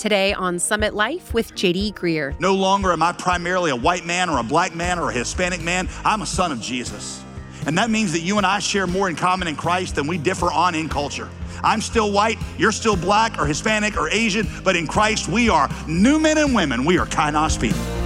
Today on Summit Life with JD Greear. No longer am I primarily a white man or a black man or a Hispanic man. I'm a son of Jesus. And that means that you and I share more in common in Christ than we differ on in culture. I'm still white, you're still black or Hispanic or Asian, but in Christ we are new men and women. We are kainos people.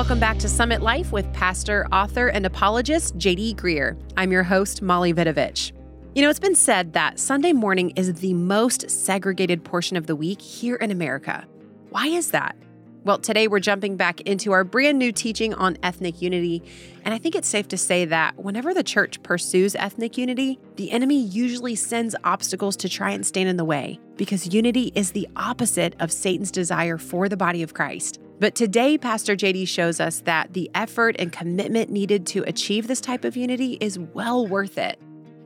Welcome back to Summit Life with pastor, author, and apologist JD Greear. I'm your host, Molly Vidovich. You know, it's been said that Sunday morning is the most segregated portion of the week here in America. Why is that? Well, today we're jumping back into our brand new teaching on ethnic unity. And I think it's safe to say that whenever the church pursues ethnic unity, the enemy usually sends obstacles to try and stand in the way, because unity is the opposite of Satan's desire for the body of Christ. But today, Pastor JD shows us that the effort and commitment needed to achieve this type of unity is well worth it.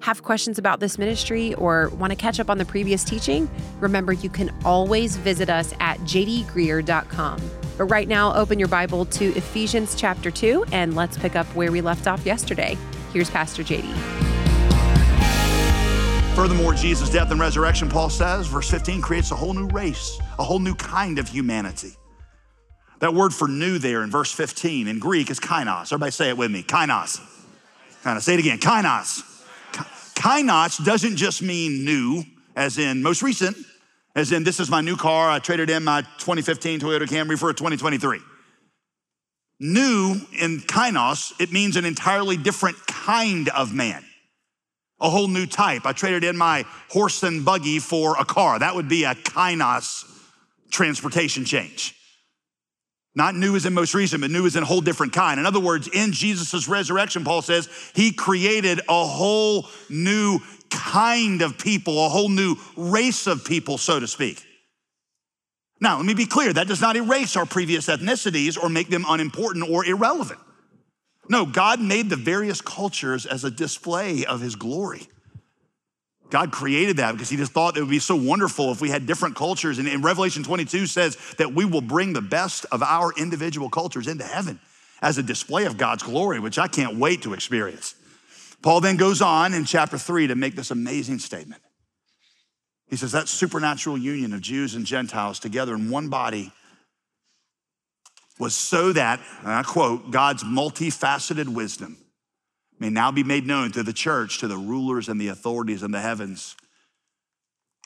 Have questions about this ministry or want to catch up on the previous teaching? Remember, you can always visit us at jdgreear.com. But right now, open your Bible to Ephesians chapter 2 and let's pick up where we left off yesterday. Here's Pastor JD. Furthermore, Jesus' death and resurrection, Paul says, verse 15, creates a whole new race, a whole new kind of humanity. That word for new there in verse 15 in Greek is kainos. Everybody say it with me kainos. Kind of say it again kainos. Kainos doesn't just mean new, as in most recent, as in this is my new car. I traded in my 2015 Toyota Camry for a 2023. New in kainos, it means an entirely different kind of man, a whole new type. I traded in my horse and buggy for a car. That would be a kainos transportation change. Not new as in most recent, but new as in a whole different kind. In other words, in Jesus' resurrection, Paul says he created a whole new kind of people, a whole new race of people, so to speak. Now, let me be clear that does not erase our previous ethnicities or make them unimportant or irrelevant. No, God made the various cultures as a display of his glory. God created that because he just thought it would be so wonderful if we had different cultures. And in Revelation 22 says that we will bring the best of our individual cultures into heaven as a display of God's glory, which I can't wait to experience. Paul then goes on in chapter three to make this amazing statement. He says that supernatural union of Jews and Gentiles together in one body was so that, and I quote, God's multifaceted wisdom may now be made known to the church, to the rulers and the authorities in the heavens.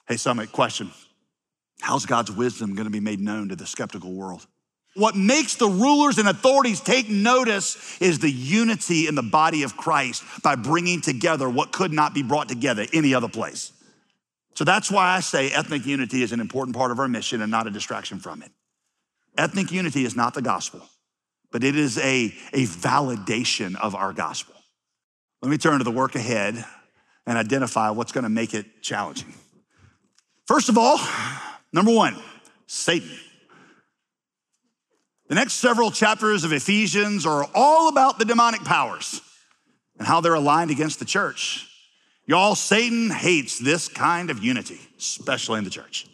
Hey, Summit, question. How's God's wisdom going to be made known to the skeptical world? What makes the rulers and authorities take notice is the unity in the body of Christ by bringing together what could not be brought together any other place. So that's why I say ethnic unity is an important part of our mission and not a distraction from it. Ethnic unity is not the gospel, but it is a, a validation of our gospel. Let me turn to the work ahead and identify what's going to make it challenging. First of all, number one, Satan. The next several chapters of Ephesians are all about the demonic powers and how they're aligned against the church. Y'all, Satan hates this kind of unity, especially in the church.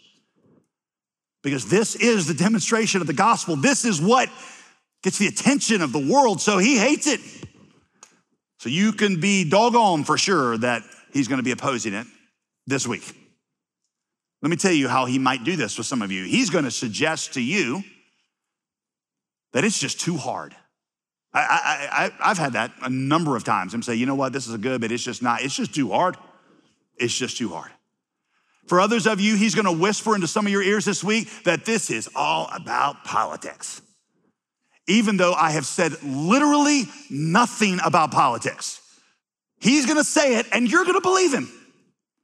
Because this is the demonstration of the gospel. This is what gets the attention of the world, so he hates it. So you can be doggone for sure that he's going to be opposing it this week. Let me tell you how he might do this with some of you. He's going to suggest to you that it's just too hard. I, have had that a number of times. I'm saying, you know what, this is good, but it's just not, it's just too hard. It's just too hard. For others of you, he's going to whisper into some of your ears this week that this is all about politics even though I have said literally nothing about politics. He's gonna say it and you're gonna believe him.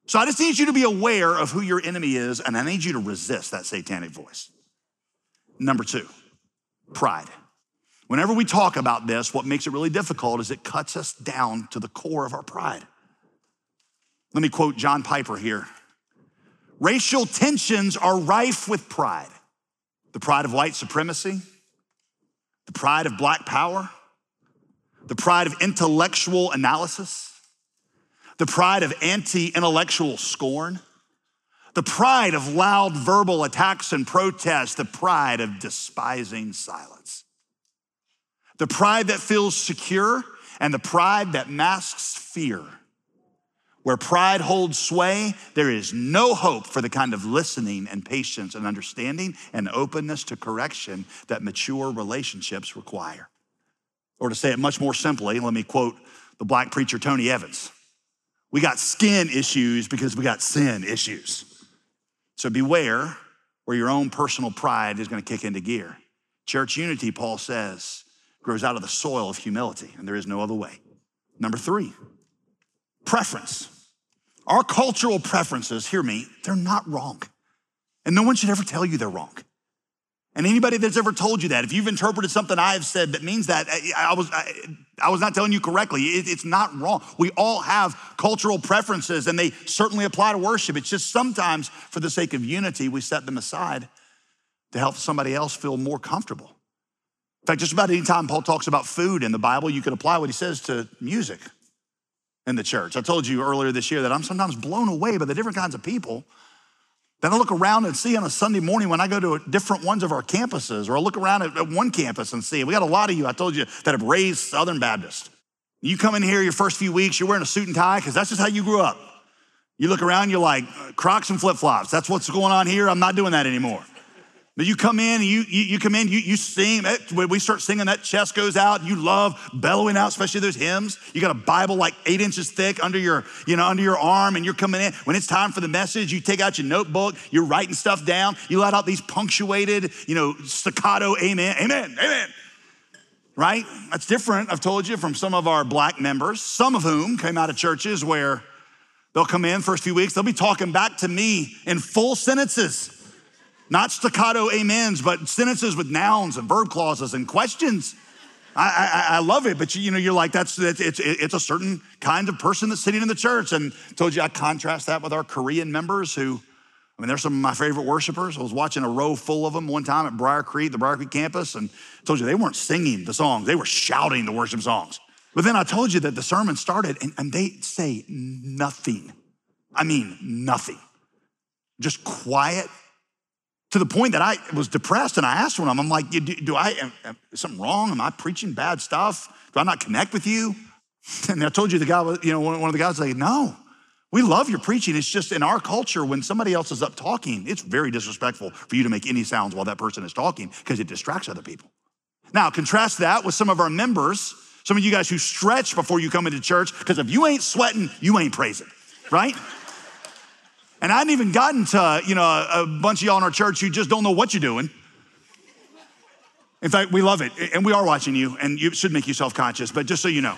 So I just need you to be aware of who your enemy is and I need you to resist that satanic voice. Number two, pride. Whenever we talk about this, what makes it really difficult is it cuts us down to the core of our pride. Let me quote John Piper here. Racial tensions are rife with pride. The pride of white supremacy, the pride of black power, the pride of intellectual analysis, the pride of anti intellectual scorn, the pride of loud verbal attacks and protests, the pride of despising silence, the pride that feels secure and the pride that masks fear. Where pride holds sway, there is no hope for the kind of listening and patience and understanding and openness to correction that mature relationships require. Or to say it much more simply, let me quote the black preacher Tony Evans. We got skin issues because we got sin issues. So beware where your own personal pride is going to kick into gear. Church unity, Paul says, grows out of the soil of humility, and there is no other way. Number three, preference. Our cultural preferences, hear me, they're not wrong. And no one should ever tell you they're wrong. And anybody that's ever told you that, if you've interpreted something I have said that means that, I, was, I, I, was not telling you correctly. It, it's not wrong. We all have cultural preferences and they certainly apply to worship. It's just sometimes, for the sake of unity, we set them aside to help somebody else feel more comfortable. In fact, just about any time Paul talks about food in the Bible, you could apply what he says to music in the church. I told you earlier this year that I'm sometimes blown away by the different kinds of people that I look around and see on a Sunday morning when I go to different ones of our campuses, or I look around at one campus and see. We got a lot of you, I told you, that have raised Southern Baptist. You come in here your first few weeks, you're wearing a suit and tie because that's just how you grew up. You look around, you're like, Crocs and flip flops. That's what's going on here. I'm not doing that anymore. You come in, you, you, you come in, you, you sing. When we start singing, that chest goes out. You love bellowing out, especially those hymns. You got a Bible like eight inches thick under your, you know, under your arm, and you're coming in. When it's time for the message, you take out your notebook, you're writing stuff down. You let out these punctuated, you know, staccato, amen, amen, amen. Right? That's different, I've told you, from some of our black members, some of whom came out of churches where they'll come in first few weeks, they'll be talking back to me in full sentences not staccato amens, but sentences with nouns and verb clauses and questions. I, I, I love it, but you, you, know, you're like, that's, it's, it's, it's a certain kind of person that's sitting in the church. And told you I contrast that with our Korean members who, I mean, they're some of my favorite worshipers. I was watching a row full of them one time at Brier Creek, the Brier Creek campus, and told you they weren't singing the songs, they were shouting the worship songs. But then I told you that the sermon started and, and they say nothing. I mean, nothing. Just quiet to the point that I was depressed and I asked one of them, I'm like, do, do I, am, is something wrong? Am I preaching bad stuff? Do I not connect with you? And I told you the guy, you know, one of the guys like, no, we love your preaching. It's just in our culture, when somebody else is up talking, it's very disrespectful for you to make any sounds while that person is talking because it distracts other people. Now, contrast that with some of our members, some of you guys who stretch before you come into church, because if you ain't sweating, you ain't praising, right? And I hadn't even gotten to, you know, a bunch of y'all in our church who just don't know what you're doing. In fact, we love it, and we are watching you, and you should make you self conscious, but just so you know.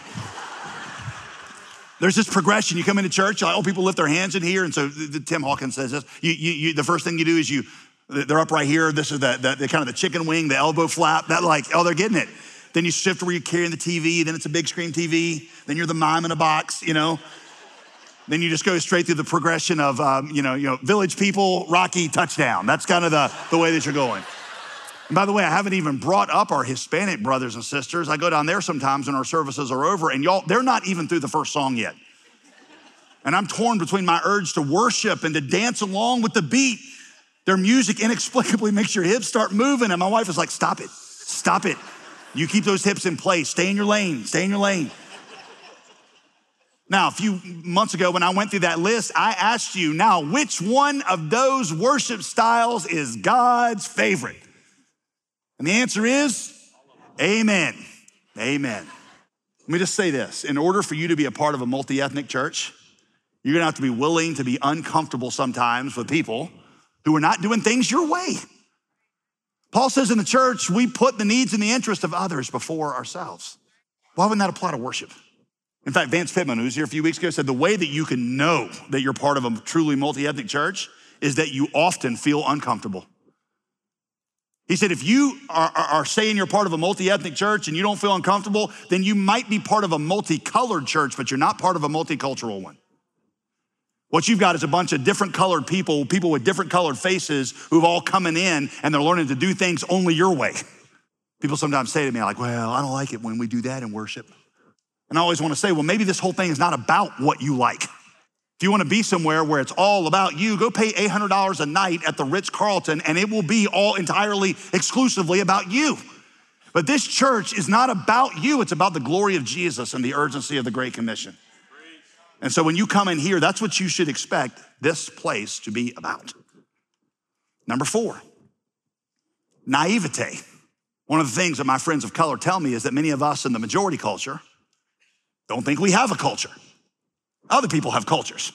There's this progression. You come into church, like, oh, people lift their hands in here. And so the, the, Tim Hawkins says this. You, you, you, the first thing you do is you, they're up right here. This is the, the, the kind of the chicken wing, the elbow flap, that like, oh, they're getting it. Then you shift where you're carrying the TV, then it's a big screen TV, then you're the mime in a box, you know. Then you just go straight through the progression of, um, you, know, you know, village people, Rocky, touchdown. That's kind of the, the way that you're going. And by the way, I haven't even brought up our Hispanic brothers and sisters. I go down there sometimes when our services are over, and y'all, they're not even through the first song yet. And I'm torn between my urge to worship and to dance along with the beat. Their music inexplicably makes your hips start moving, and my wife is like, Stop it, stop it. You keep those hips in place, stay in your lane, stay in your lane. Now, a few months ago, when I went through that list, I asked you, now, which one of those worship styles is God's favorite? And the answer is Amen. Amen. Let me just say this in order for you to be a part of a multi ethnic church, you're gonna have to be willing to be uncomfortable sometimes with people who are not doing things your way. Paul says in the church, we put the needs and the interest of others before ourselves. Why wouldn't that apply to worship? In fact, Vance Pitman, who was here a few weeks ago, said the way that you can know that you're part of a truly multi ethnic church is that you often feel uncomfortable. He said, if you are, are, are saying you're part of a multi ethnic church and you don't feel uncomfortable, then you might be part of a multicolored church, but you're not part of a multicultural one. What you've got is a bunch of different colored people, people with different colored faces who've all coming in and they're learning to do things only your way. People sometimes say to me, like, well, I don't like it when we do that in worship. And I always want to say, well, maybe this whole thing is not about what you like. If you want to be somewhere where it's all about you, go pay $800 a night at the Ritz Carlton and it will be all entirely, exclusively about you. But this church is not about you, it's about the glory of Jesus and the urgency of the Great Commission. And so when you come in here, that's what you should expect this place to be about. Number four, naivete. One of the things that my friends of color tell me is that many of us in the majority culture don't think we have a culture. Other people have cultures.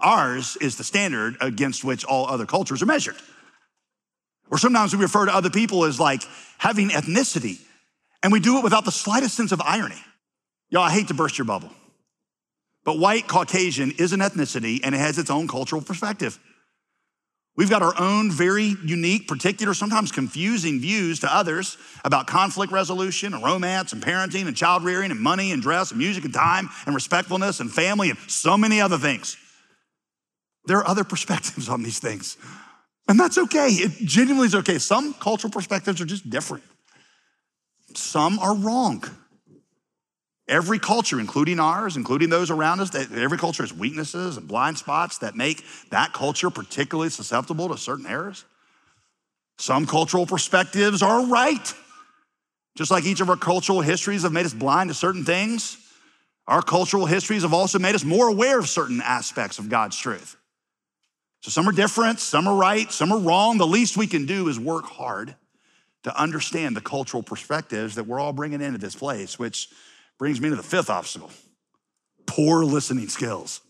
Ours is the standard against which all other cultures are measured. Or sometimes we refer to other people as like having ethnicity, and we do it without the slightest sense of irony. Y'all, I hate to burst your bubble, but white Caucasian is an ethnicity and it has its own cultural perspective. We've got our own very unique, particular, sometimes confusing views to others about conflict resolution and romance and parenting and child rearing and money and dress and music and time and respectfulness and family and so many other things. There are other perspectives on these things. And that's okay. It genuinely is okay. Some cultural perspectives are just different. Some are wrong. Every culture, including ours, including those around us, every culture has weaknesses and blind spots that make that culture particularly susceptible to certain errors. Some cultural perspectives are right. Just like each of our cultural histories have made us blind to certain things, our cultural histories have also made us more aware of certain aspects of God's truth. So some are different, some are right, some are wrong. The least we can do is work hard to understand the cultural perspectives that we're all bringing into this place, which brings me to the fifth obstacle poor listening skills.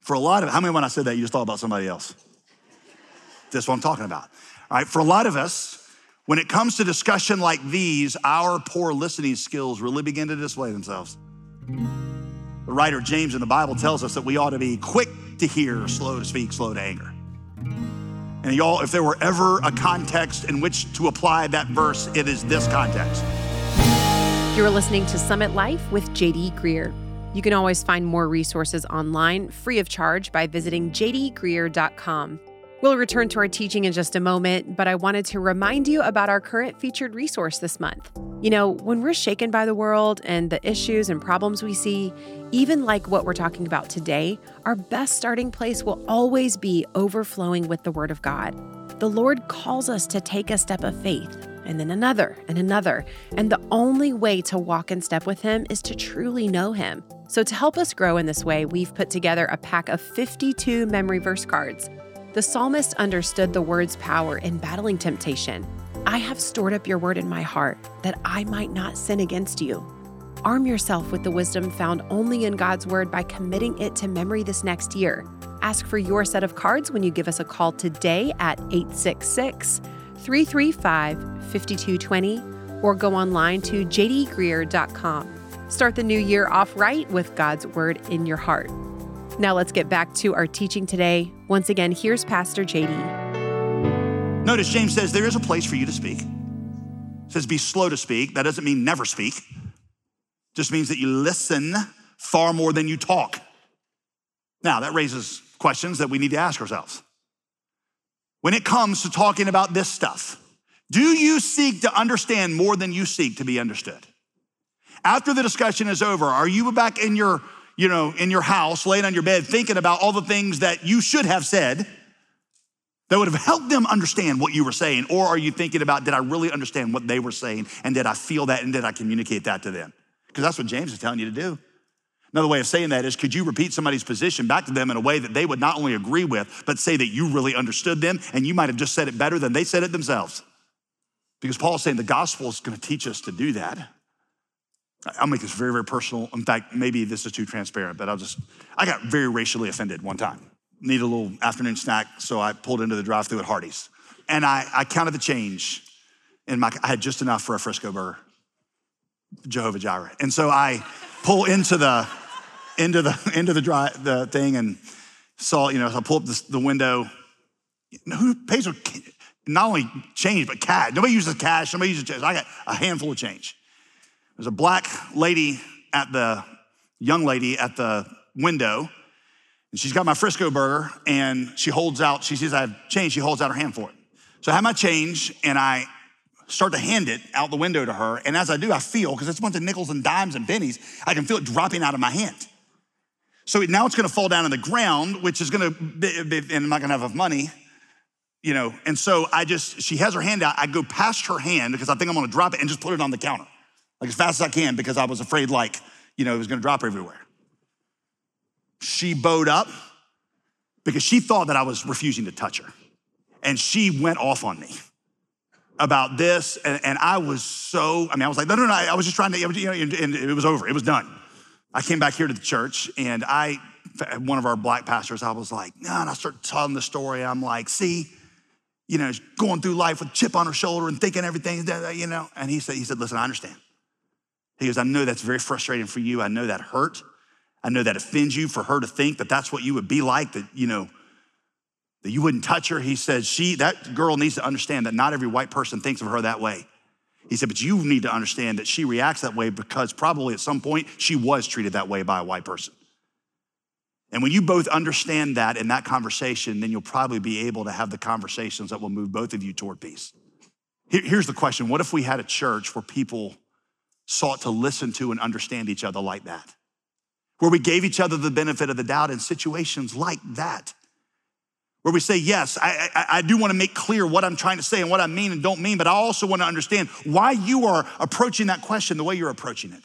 For a lot of, how many when I said that you just thought about somebody else? That's what I'm talking about. All right, for a lot of us, when it comes to discussion like these, our poor listening skills really begin to display themselves. The writer James in the Bible tells us that we ought to be quick to hear, slow to speak, slow to anger. And y'all, if there were ever a context in which to apply that verse, it is this context. You're listening to Summit Life with JD Greear. You can always find more resources online free of charge by visiting jdgreear.com. We'll return to our teaching in just a moment, but I wanted to remind you about our current featured resource this month. You know, when we're shaken by the world and the issues and problems we see, even like what we're talking about today, our best starting place will always be overflowing with the Word of God. The Lord calls us to take a step of faith and then another and another. And the only way to walk in step with Him is to truly know Him. So, to help us grow in this way, we've put together a pack of 52 memory verse cards. The psalmist understood the word's power in battling temptation. I have stored up your word in my heart that I might not sin against you. Arm yourself with the wisdom found only in God's word by committing it to memory this next year. Ask for your set of cards when you give us a call today at 866 335 5220 or go online to jdgreear.com. Start the new year off right with God's Word in your heart. Now let's get back to our teaching today. Once again, here's Pastor JD. Notice James says there is a place for you to speak. It says be slow to speak. That doesn't mean never speak. Just means that you listen far more than you talk. Now, that raises questions that we need to ask ourselves when it comes to talking about this stuff? Do you seek to understand more than you seek to be understood? After the discussion is over, are you back in your, you know, in your house, laying on your bed, thinking about all the things that you should have said that would have helped them understand what you were saying? Or are you thinking about, did I really understand what they were saying? And did I feel that and did I communicate that to them? Because that's what James is telling you to do. Another way of saying that is could you repeat somebody's position back to them in a way that they would not only agree with, but say that you really understood them and you might have just said it better than they said it themselves? Because Paul is saying the gospel is going to teach us to do that. I'll make this very, very personal. In fact, maybe this is too transparent, but I'll just, I got very racially offended one time. Need a little afternoon snack, so I pulled into the drive through at Hardee's. And I, I counted the change, and my, I had just enough for a Frisco burger, Jehovah Jireh. And so I pull into the, into the into the dry the thing and saw, you know, so I pull up the, the window. Who pays for not only change, but cash? Nobody uses cash, nobody uses change. I got a handful of change. There's a black lady at the, young lady at the window, and she's got my Frisco burger, and she holds out, she sees I have change, she holds out her hand for it. So I have my change, and I start to hand it out the window to her. And as I do, I feel, because it's a bunch of nickels and dimes and pennies, I can feel it dropping out of my hand. So now it's going to fall down on the ground, which is going to, be, and I'm not going to have enough money you know, and so I just, she has her hand out. I go past her hand because I think I'm gonna drop it and just put it on the counter, like as fast as I can because I was afraid, like, you know, it was gonna drop everywhere. She bowed up because she thought that I was refusing to touch her. And she went off on me about this. And, and I was so, I mean, I was like, no, no, no, I was just trying to, you know, and it was over, it was done. I came back here to the church and I, one of our black pastors, I was like, no, and I started telling the story. I'm like, see, you know, going through life with chip on her shoulder and thinking everything, you know. And he said, he said, listen, I understand. He goes, I know that's very frustrating for you. I know that hurt. I know that offends you for her to think that that's what you would be like, that, you know, that you wouldn't touch her. He said, she, that girl needs to understand that not every white person thinks of her that way. He said, but you need to understand that she reacts that way because probably at some point she was treated that way by a white person. And when you both understand that in that conversation, then you'll probably be able to have the conversations that will move both of you toward peace. Here's the question What if we had a church where people sought to listen to and understand each other like that? Where we gave each other the benefit of the doubt in situations like that? Where we say, Yes, I, I, I, do want to make clear what I'm trying to say and what I mean and don't mean, but I also want to understand why you are approaching that question the way you're approaching it.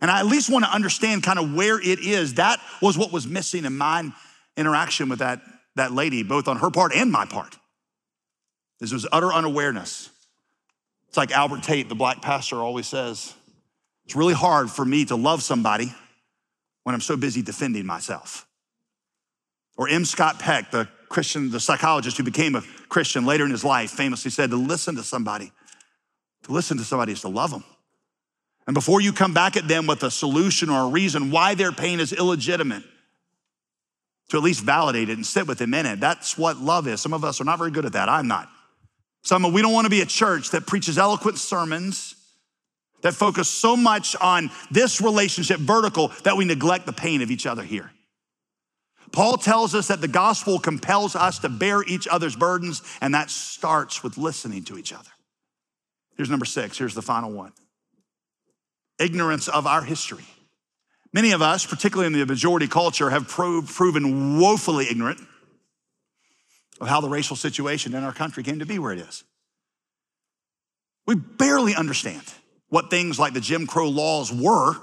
And I at least want to understand kind of where it is. That was what was missing in my interaction with that, that lady, both on her part and my part. This was utter unawareness. It's like Albert Tate, the black pastor, always says it's really hard for me to love somebody when I'm so busy defending myself. Or M. Scott Peck, the Christian, the psychologist who became a Christian later in his life, famously said to listen to somebody, to listen to somebody is to love them. And before you come back at them with a solution or a reason why their pain is illegitimate, to at least validate it and sit with them in it. That's what love is. Some of us are not very good at that. I'm not. Some of we don't want to be a church that preaches eloquent sermons that focus so much on this relationship vertical that we neglect the pain of each other here. Paul tells us that the gospel compels us to bear each other's burdens, and that starts with listening to each other. Here's number six. Here's the final one ignorance of our history. Many of us, particularly in the majority culture, have proved, proven woefully ignorant of how the racial situation in our country came to be where it is. We barely understand what things like the Jim Crow laws were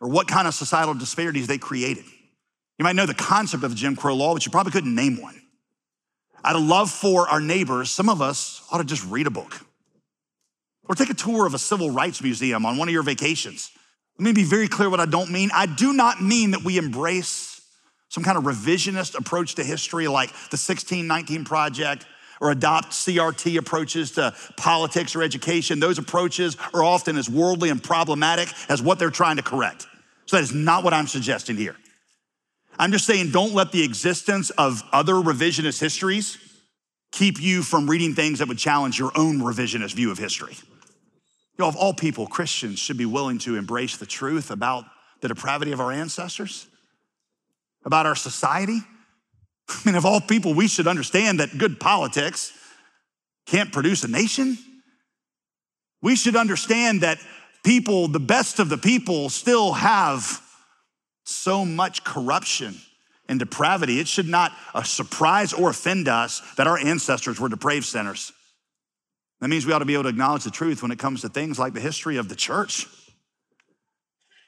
or what kind of societal disparities they created. You might know the concept of Jim Crow law, but you probably couldn't name one. Out of love for our neighbors, some of us ought to just read a book or take a tour of a civil rights museum on one of your vacations. Let me be very clear what I don't mean. I do not mean that we embrace some kind of revisionist approach to history like the 1619 Project or adopt CRT approaches to politics or education. Those approaches are often as worldly and problematic as what they're trying to correct. So that is not what I'm suggesting here. I'm just saying, don't let the existence of other revisionist histories keep you from reading things that would challenge your own revisionist view of history. You know, of all people, Christians should be willing to embrace the truth about the depravity of our ancestors, about our society. I mean, of all people, we should understand that good politics can't produce a nation. We should understand that people, the best of the people, still have so much corruption and depravity, it should not uh, surprise or offend us that our ancestors were depraved sinners. That means we ought to be able to acknowledge the truth when it comes to things like the history of the church.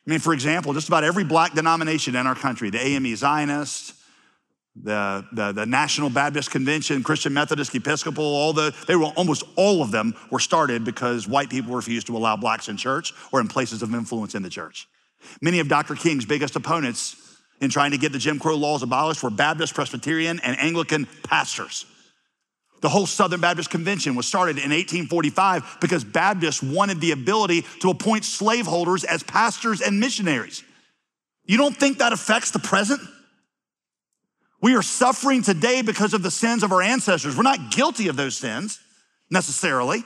I mean, for example, just about every black denomination in our country, the AME Zionists, the, the, the, National Baptist Convention, Christian Methodist, Episcopal, all the, they were almost all of them were started because white people refused to allow blacks in church or in places of influence in the church. Many of Dr. King's biggest opponents in trying to get the Jim Crow laws abolished were Baptist, Presbyterian, and Anglican pastors. The whole Southern Baptist Convention was started in 1845 because Baptists wanted the ability to appoint slaveholders as pastors and missionaries. You don't think that affects the present? We are suffering today because of the sins of our ancestors. We're not guilty of those sins necessarily.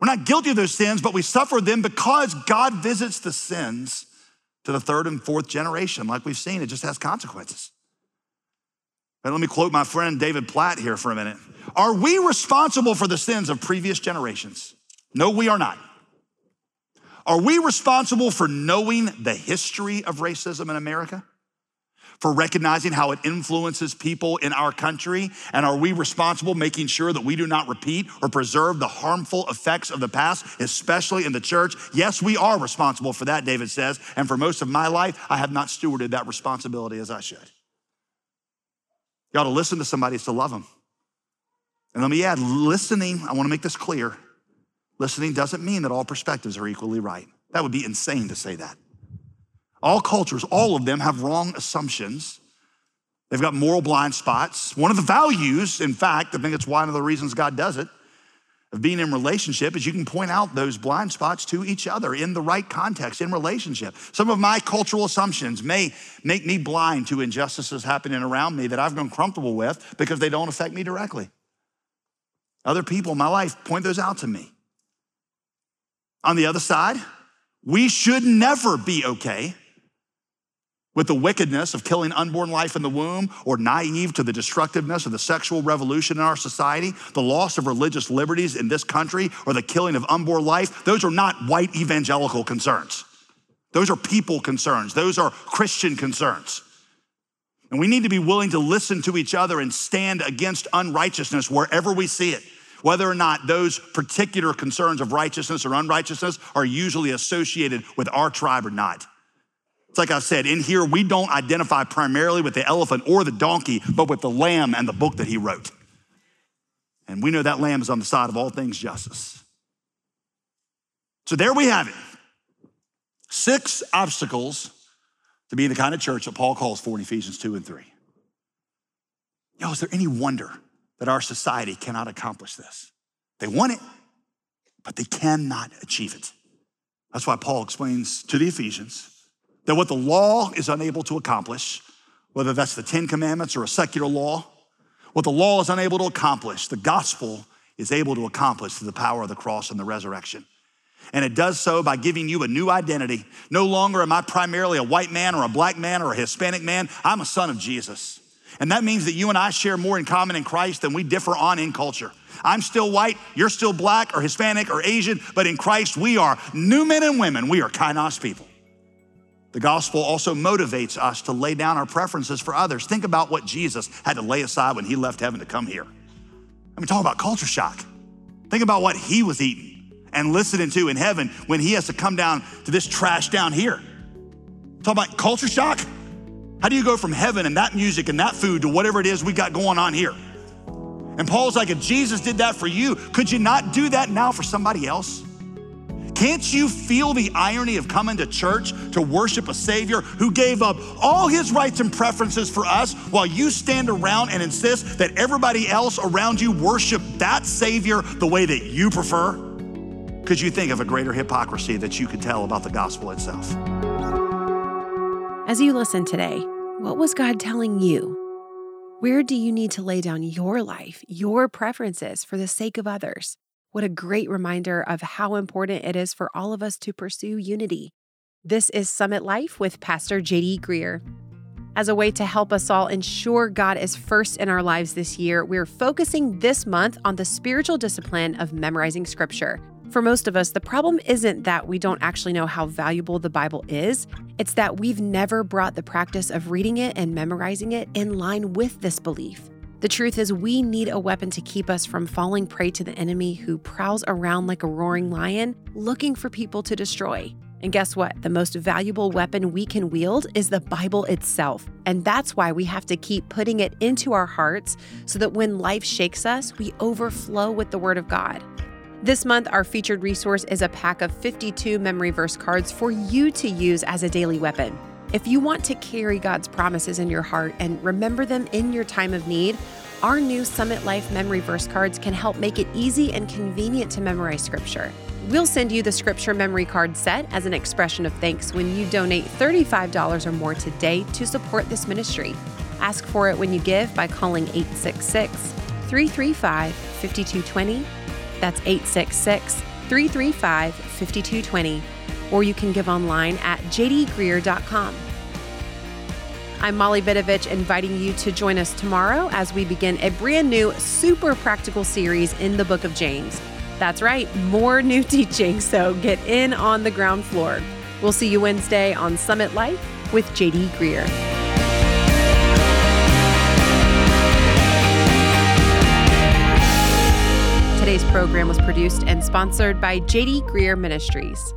We're not guilty of those sins, but we suffer them because God visits the sins to the third and fourth generation. Like we've seen, it just has consequences. And let me quote my friend David Platt here for a minute. Are we responsible for the sins of previous generations? No, we are not. Are we responsible for knowing the history of racism in America? For recognizing how it influences people in our country? And are we responsible making sure that we do not repeat or preserve the harmful effects of the past, especially in the church? Yes, we are responsible for that, David says. And for most of my life, I have not stewarded that responsibility as I should. You ought to listen to somebody is to love them. And let me add listening, I want to make this clear. Listening doesn't mean that all perspectives are equally right. That would be insane to say that. All cultures, all of them have wrong assumptions. They've got moral blind spots. One of the values, in fact, I think it's one of the reasons God does it, of being in relationship is you can point out those blind spots to each other in the right context, in relationship. Some of my cultural assumptions may make me blind to injustices happening around me that I've grown comfortable with because they don't affect me directly. Other people in my life point those out to me. On the other side, we should never be okay with the wickedness of killing unborn life in the womb or naive to the destructiveness of the sexual revolution in our society, the loss of religious liberties in this country, or the killing of unborn life, those are not white evangelical concerns. Those are people concerns. Those are Christian concerns. And we need to be willing to listen to each other and stand against unrighteousness wherever we see it. Whether or not those particular concerns of righteousness or unrighteousness are usually associated with our tribe or not. It's like I said, in here, we don't identify primarily with the elephant or the donkey, but with the lamb and the book that he wrote. And we know that lamb is on the side of all things justice. So there we have it. Six obstacles to being the kind of church that Paul calls for in Ephesians 2 and 3. Yo, is there any wonder that our society cannot accomplish this? They want it, but they cannot achieve it. That's why Paul explains to the Ephesians that what the law is unable to accomplish, whether that's the Ten Commandments or a secular law, what the law is unable to accomplish, the gospel is able to accomplish through the power of the cross and the resurrection. And it does so by giving you a new identity. No longer am I primarily a white man or a black man or a Hispanic man. I'm a son of Jesus. And that means that you and I share more in common in Christ than we differ on in culture. I'm still white, you're still black or Hispanic or Asian, but in Christ we are new men and women. We are kainos people. The gospel also motivates us to lay down our preferences for others. Think about what Jesus had to lay aside when he left heaven to come here. I mean, talk about culture shock. Think about what he was eating and listening to in heaven when he has to come down to this trash down here. Talk about culture shock. How do you go from heaven and that music and that food to whatever it is we got going on here? And Paul's like, if Jesus did that for you, could you not do that now for somebody else? Can't you feel the irony of coming to church to worship a Savior who gave up all his rights and preferences for us while you stand around and insist that everybody else around you worship that Savior the way that you prefer? Could you think of a greater hypocrisy that you could tell about the gospel itself? As you listen today, what was God telling you? Where do you need to lay down your life, your preferences for the sake of others? What a great reminder of how important it is for all of us to pursue unity. This is Summit Life with Pastor JD Greear. As a way to help us all ensure God is first in our lives this year, we're focusing this month on the spiritual discipline of memorizing scripture. For most of us, the problem isn't that we don't actually know how valuable the Bible is, it's that we've never brought the practice of reading it and memorizing it in line with this belief. The truth is, we need a weapon to keep us from falling prey to the enemy who prowls around like a roaring lion, looking for people to destroy. And guess what? The most valuable weapon we can wield is the Bible itself. And that's why we have to keep putting it into our hearts so that when life shakes us, we overflow with the Word of God. This month, our featured resource is a pack of 52 memory verse cards for you to use as a daily weapon. If you want to carry God's promises in your heart and remember them in your time of need, our new Summit Life memory verse cards can help make it easy and convenient to memorize scripture. We'll send you the scripture memory card set as an expression of thanks when you donate $35 or more today to support this ministry. Ask for it when you give by calling 866 335 5220. That's 866 335 5220 or you can give online at jdgreear.com. I'm Molly Vidovich, inviting you to join us tomorrow as we begin a brand new, super practical series in the book of James. That's right, more new teaching, so get in on the ground floor. We'll see you Wednesday on Summit Life with JD Greear. Today's program was produced and sponsored by JD Greear Ministries.